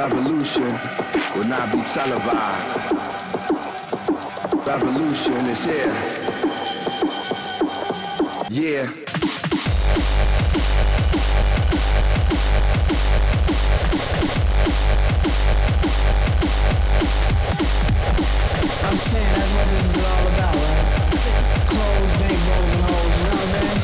Revolution will not be televised. Revolution is here. Yeah. I'm saying that's what this is all about, right? Clothes, bankrolls, and hoes, you know what I'm saying?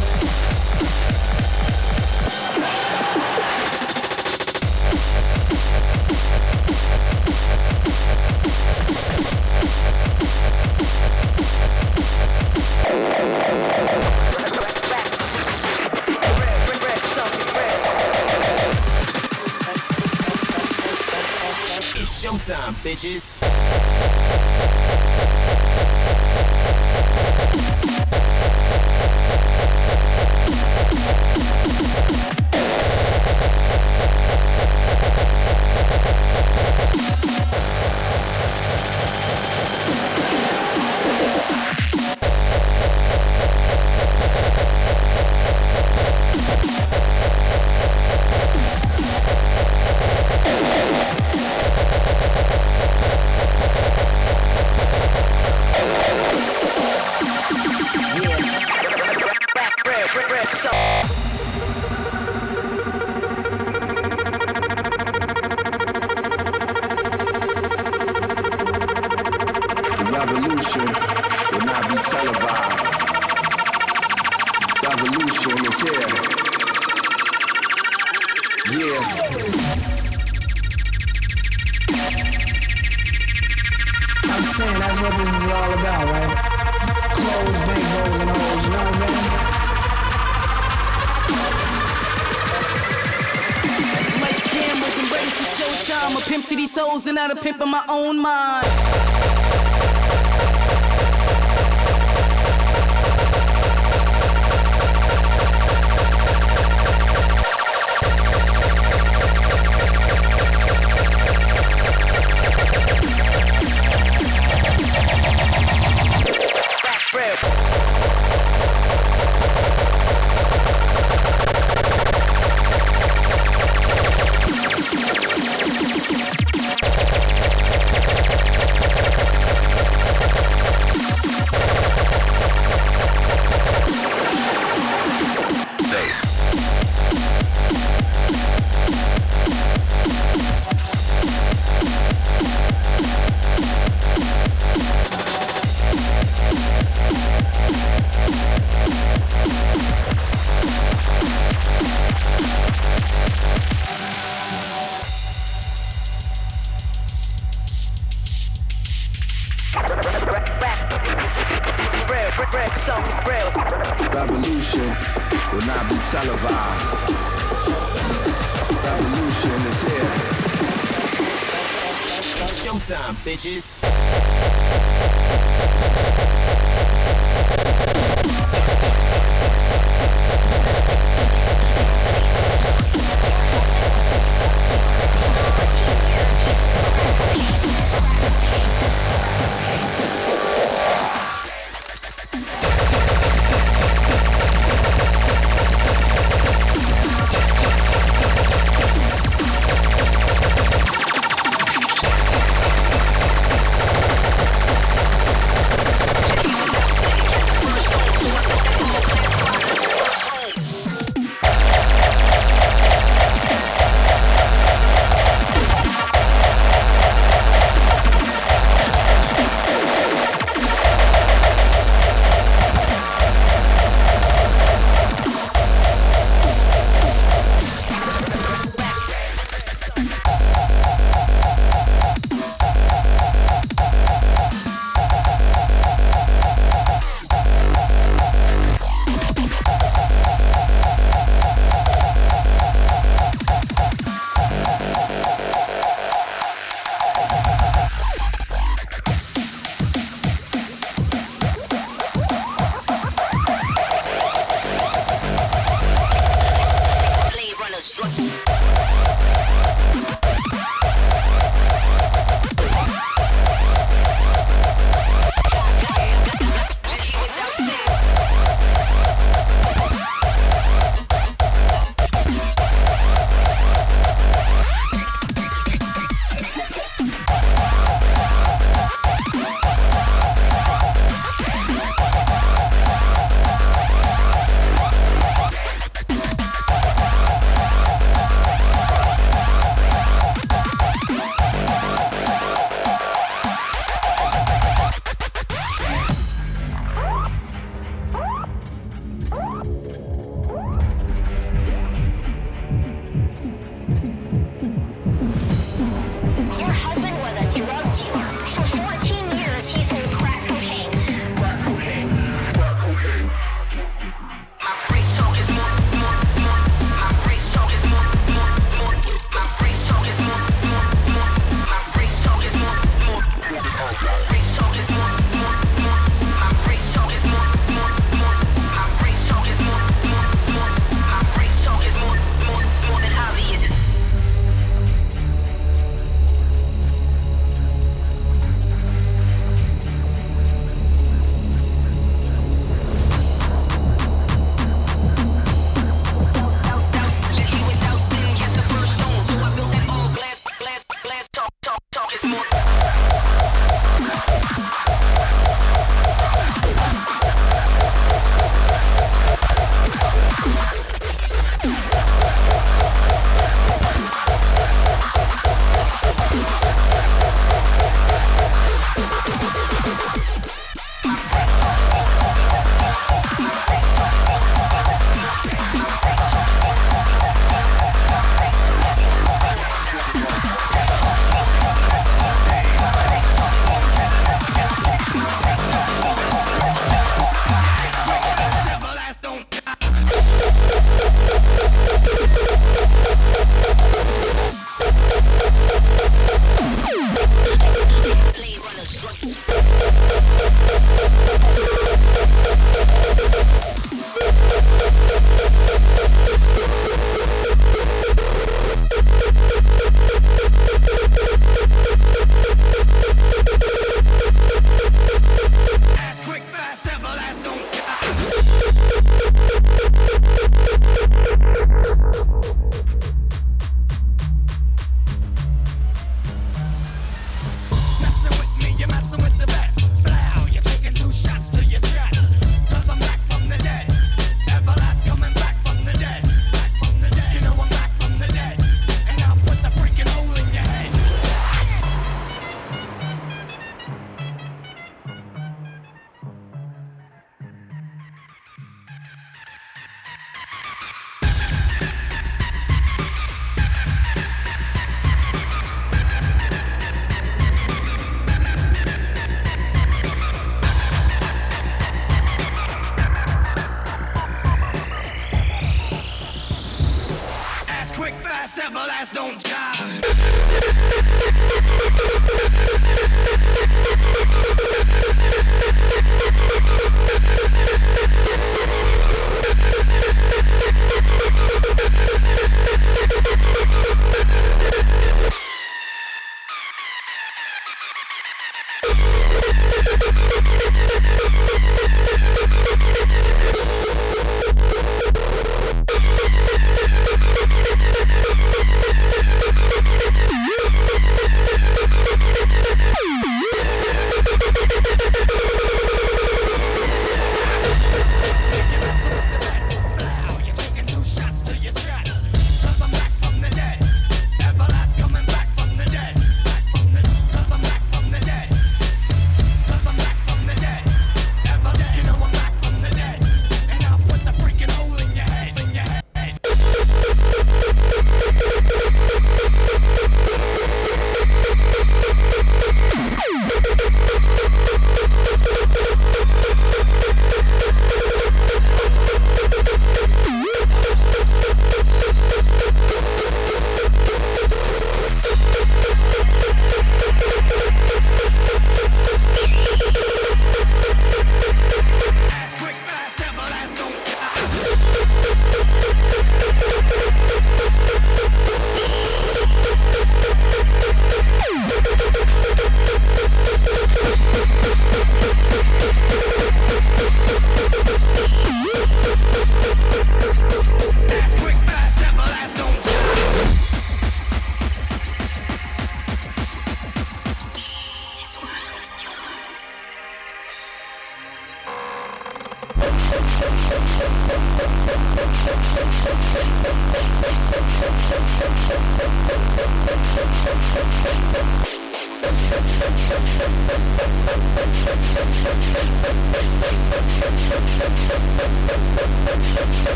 Showtime, bitches. Yeah. I'm saying that's what this is all about, right? Clothes, and hoes, you know what I'm saying? Lights, cameras, and showtime. A pimp these souls and not a pimp in my own mind. Revolution will not be televised. Revolution is here. It's showtime, bitches. destruction.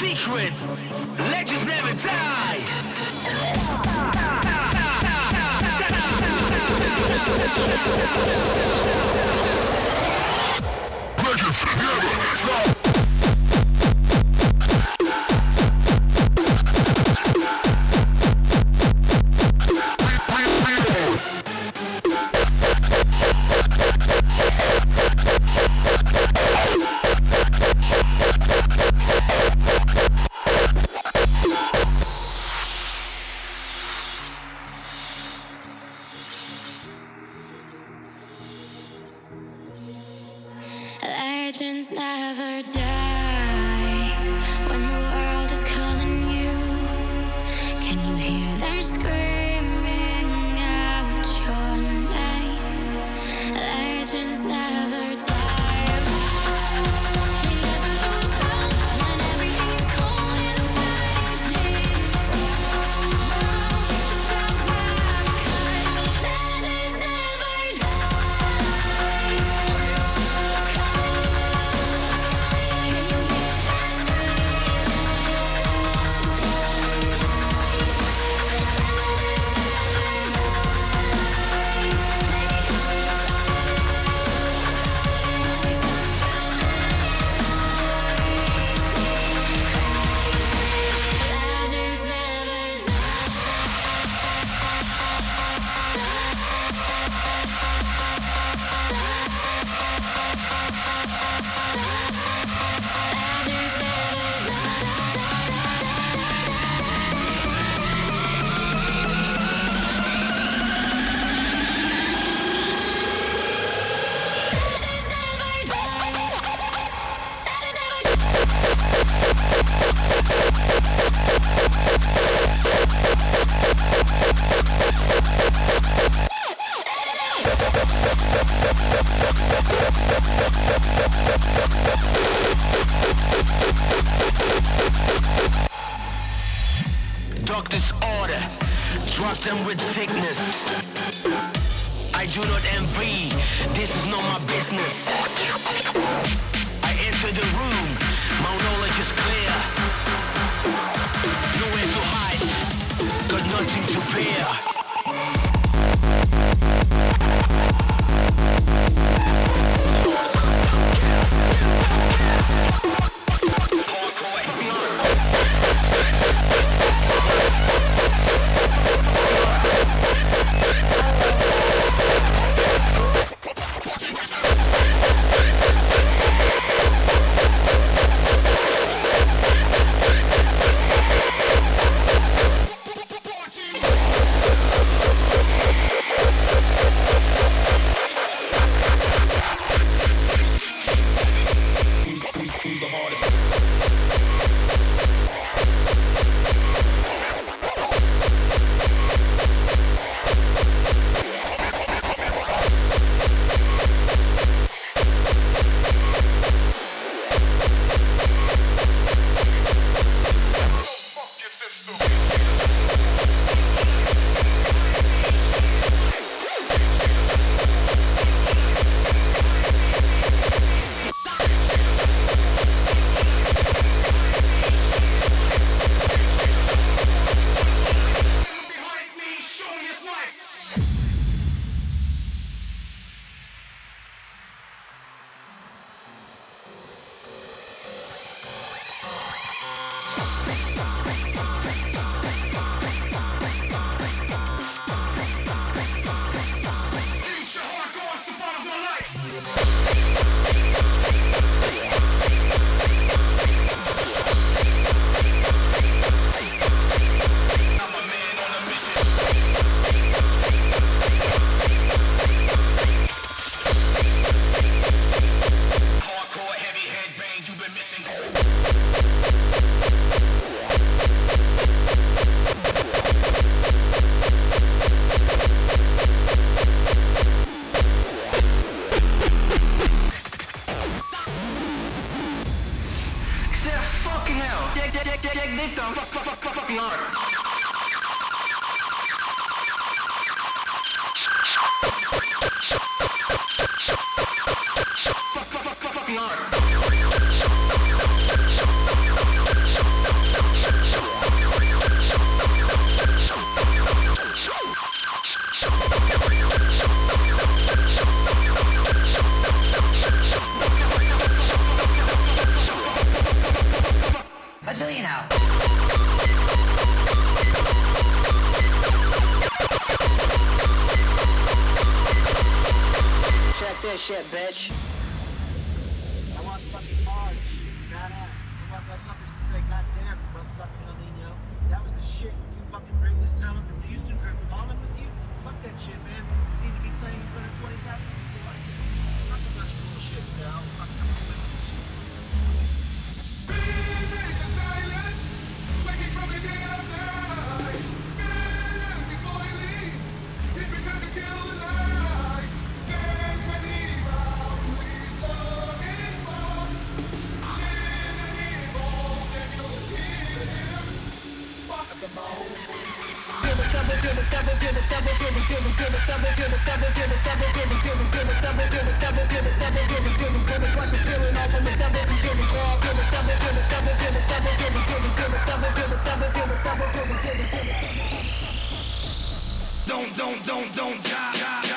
secret. Legends never die. hell. Dig, dig, dig, dig, dig this song. Fuck, fuck, fuck, fuck, fucking hard. Fuck, fuck, fuck, fucking hard. don't, don't, don't die. die.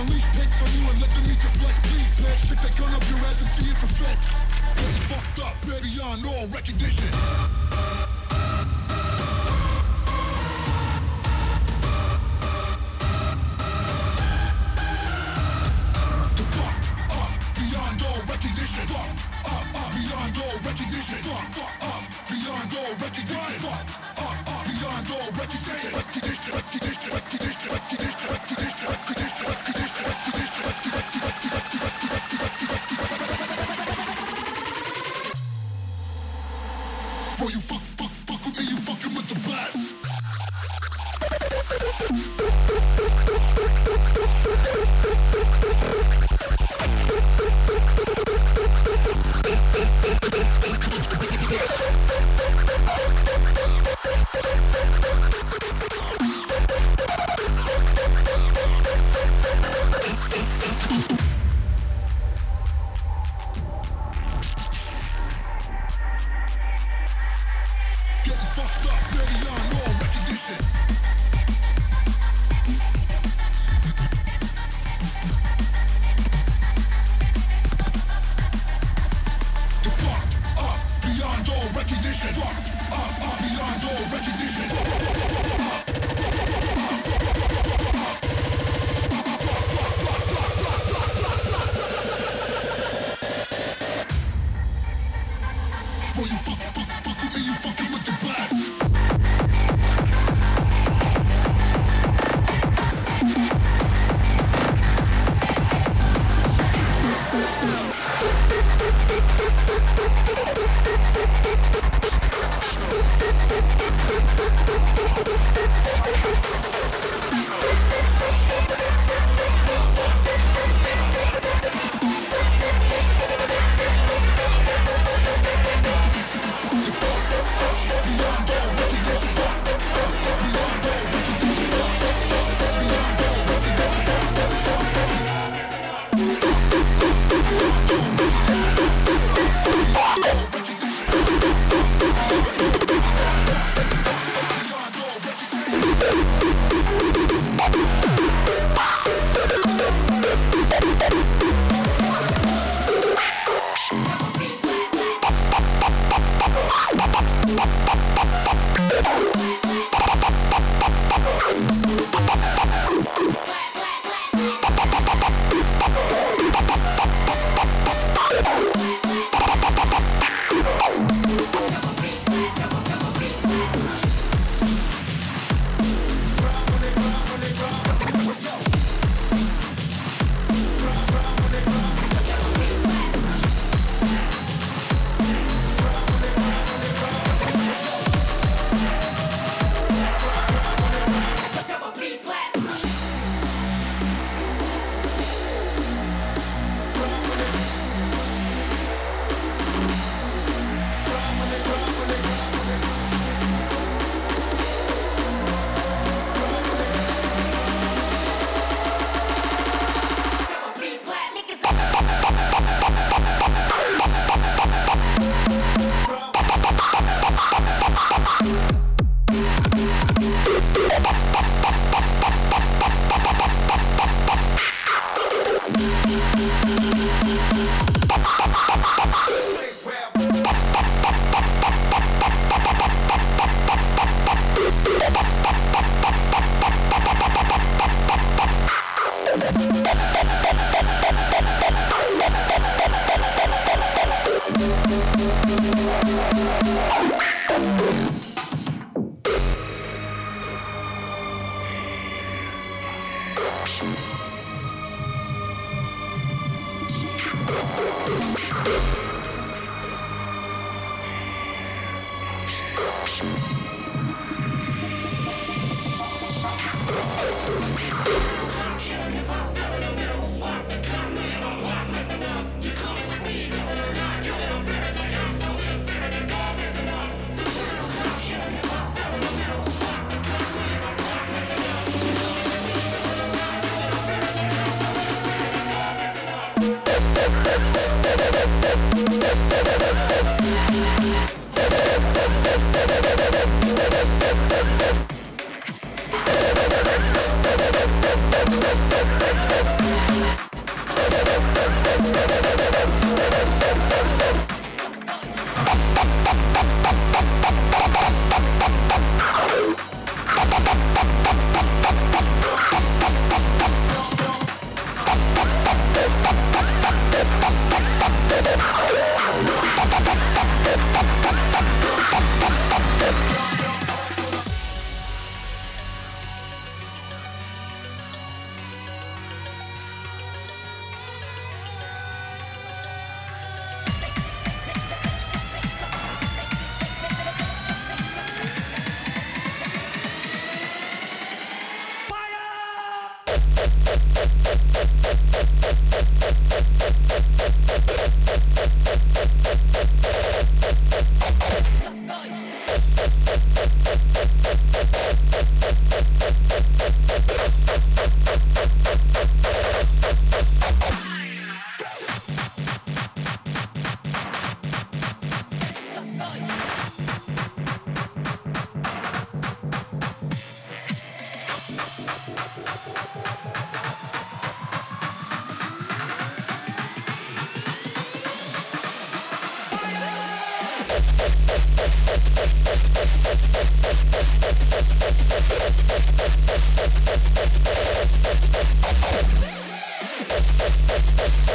unleash pics on you and let them eat your flesh, please, bitch. Stick that gun up your ass and see it for fit. Fucked up, baby, on all recognition.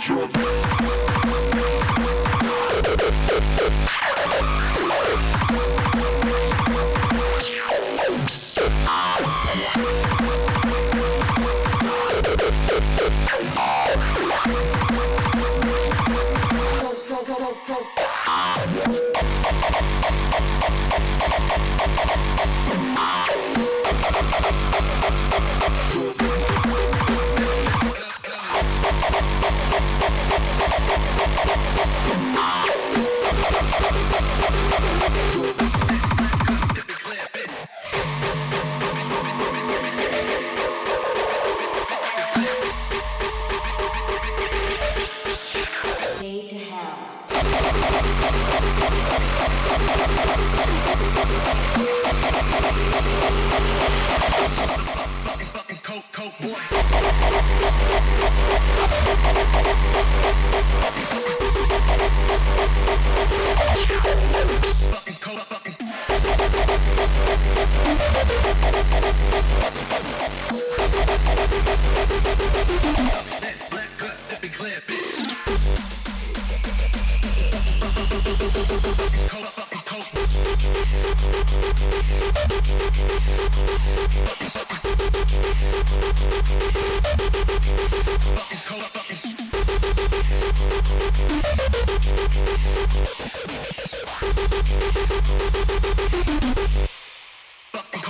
Fucking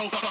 Come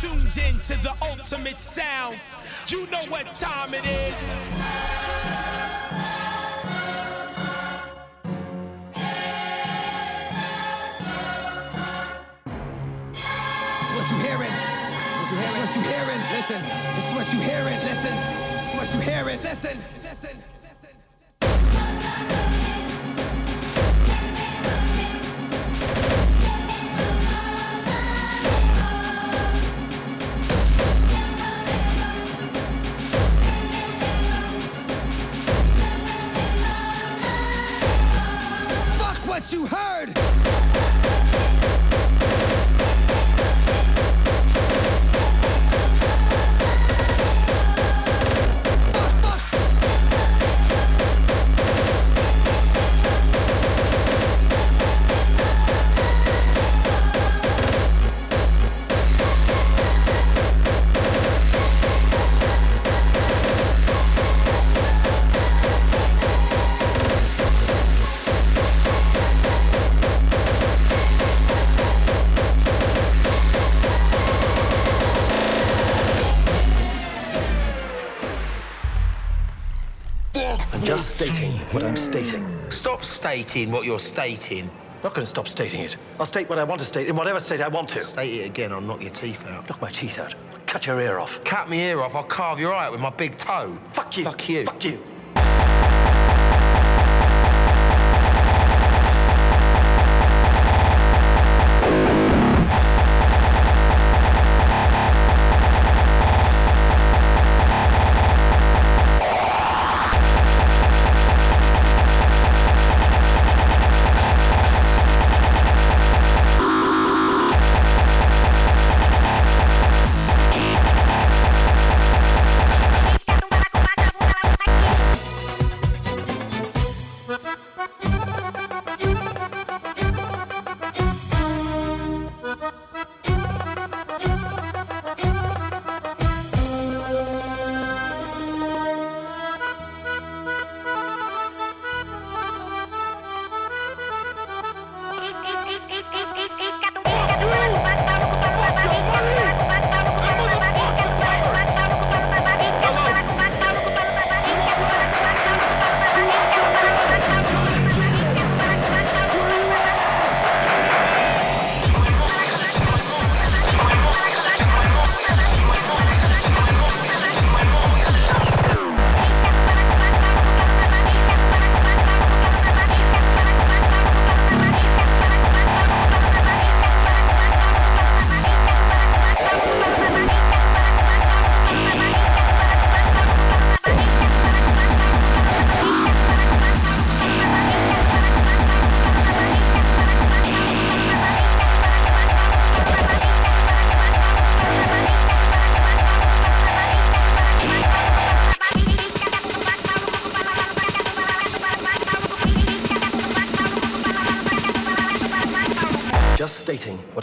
tuned in to the ultimate sounds. You know what time it is. It's what you hearing. It's what you hearing. Listen. It's what you hearing. Listen. It's what you hearing. Listen. You heard. What I'm stating. Stop stating what you're stating. Not going to stop stating it. I'll state what I want to state in whatever state I want to. State it again, I'll knock your teeth out. Knock my teeth out. Cut your ear off. Cut me ear off, I'll carve your eye out with my big toe. Fuck you. Fuck you. Fuck you.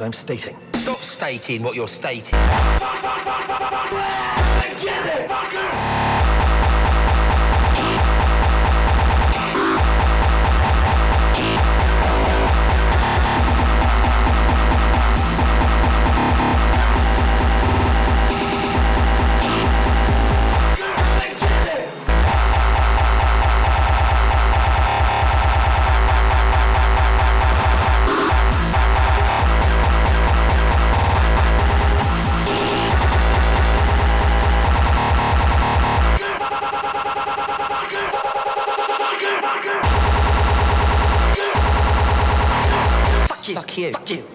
I'm stating. Stop stating what you're stating. Fuck you. Fuck you.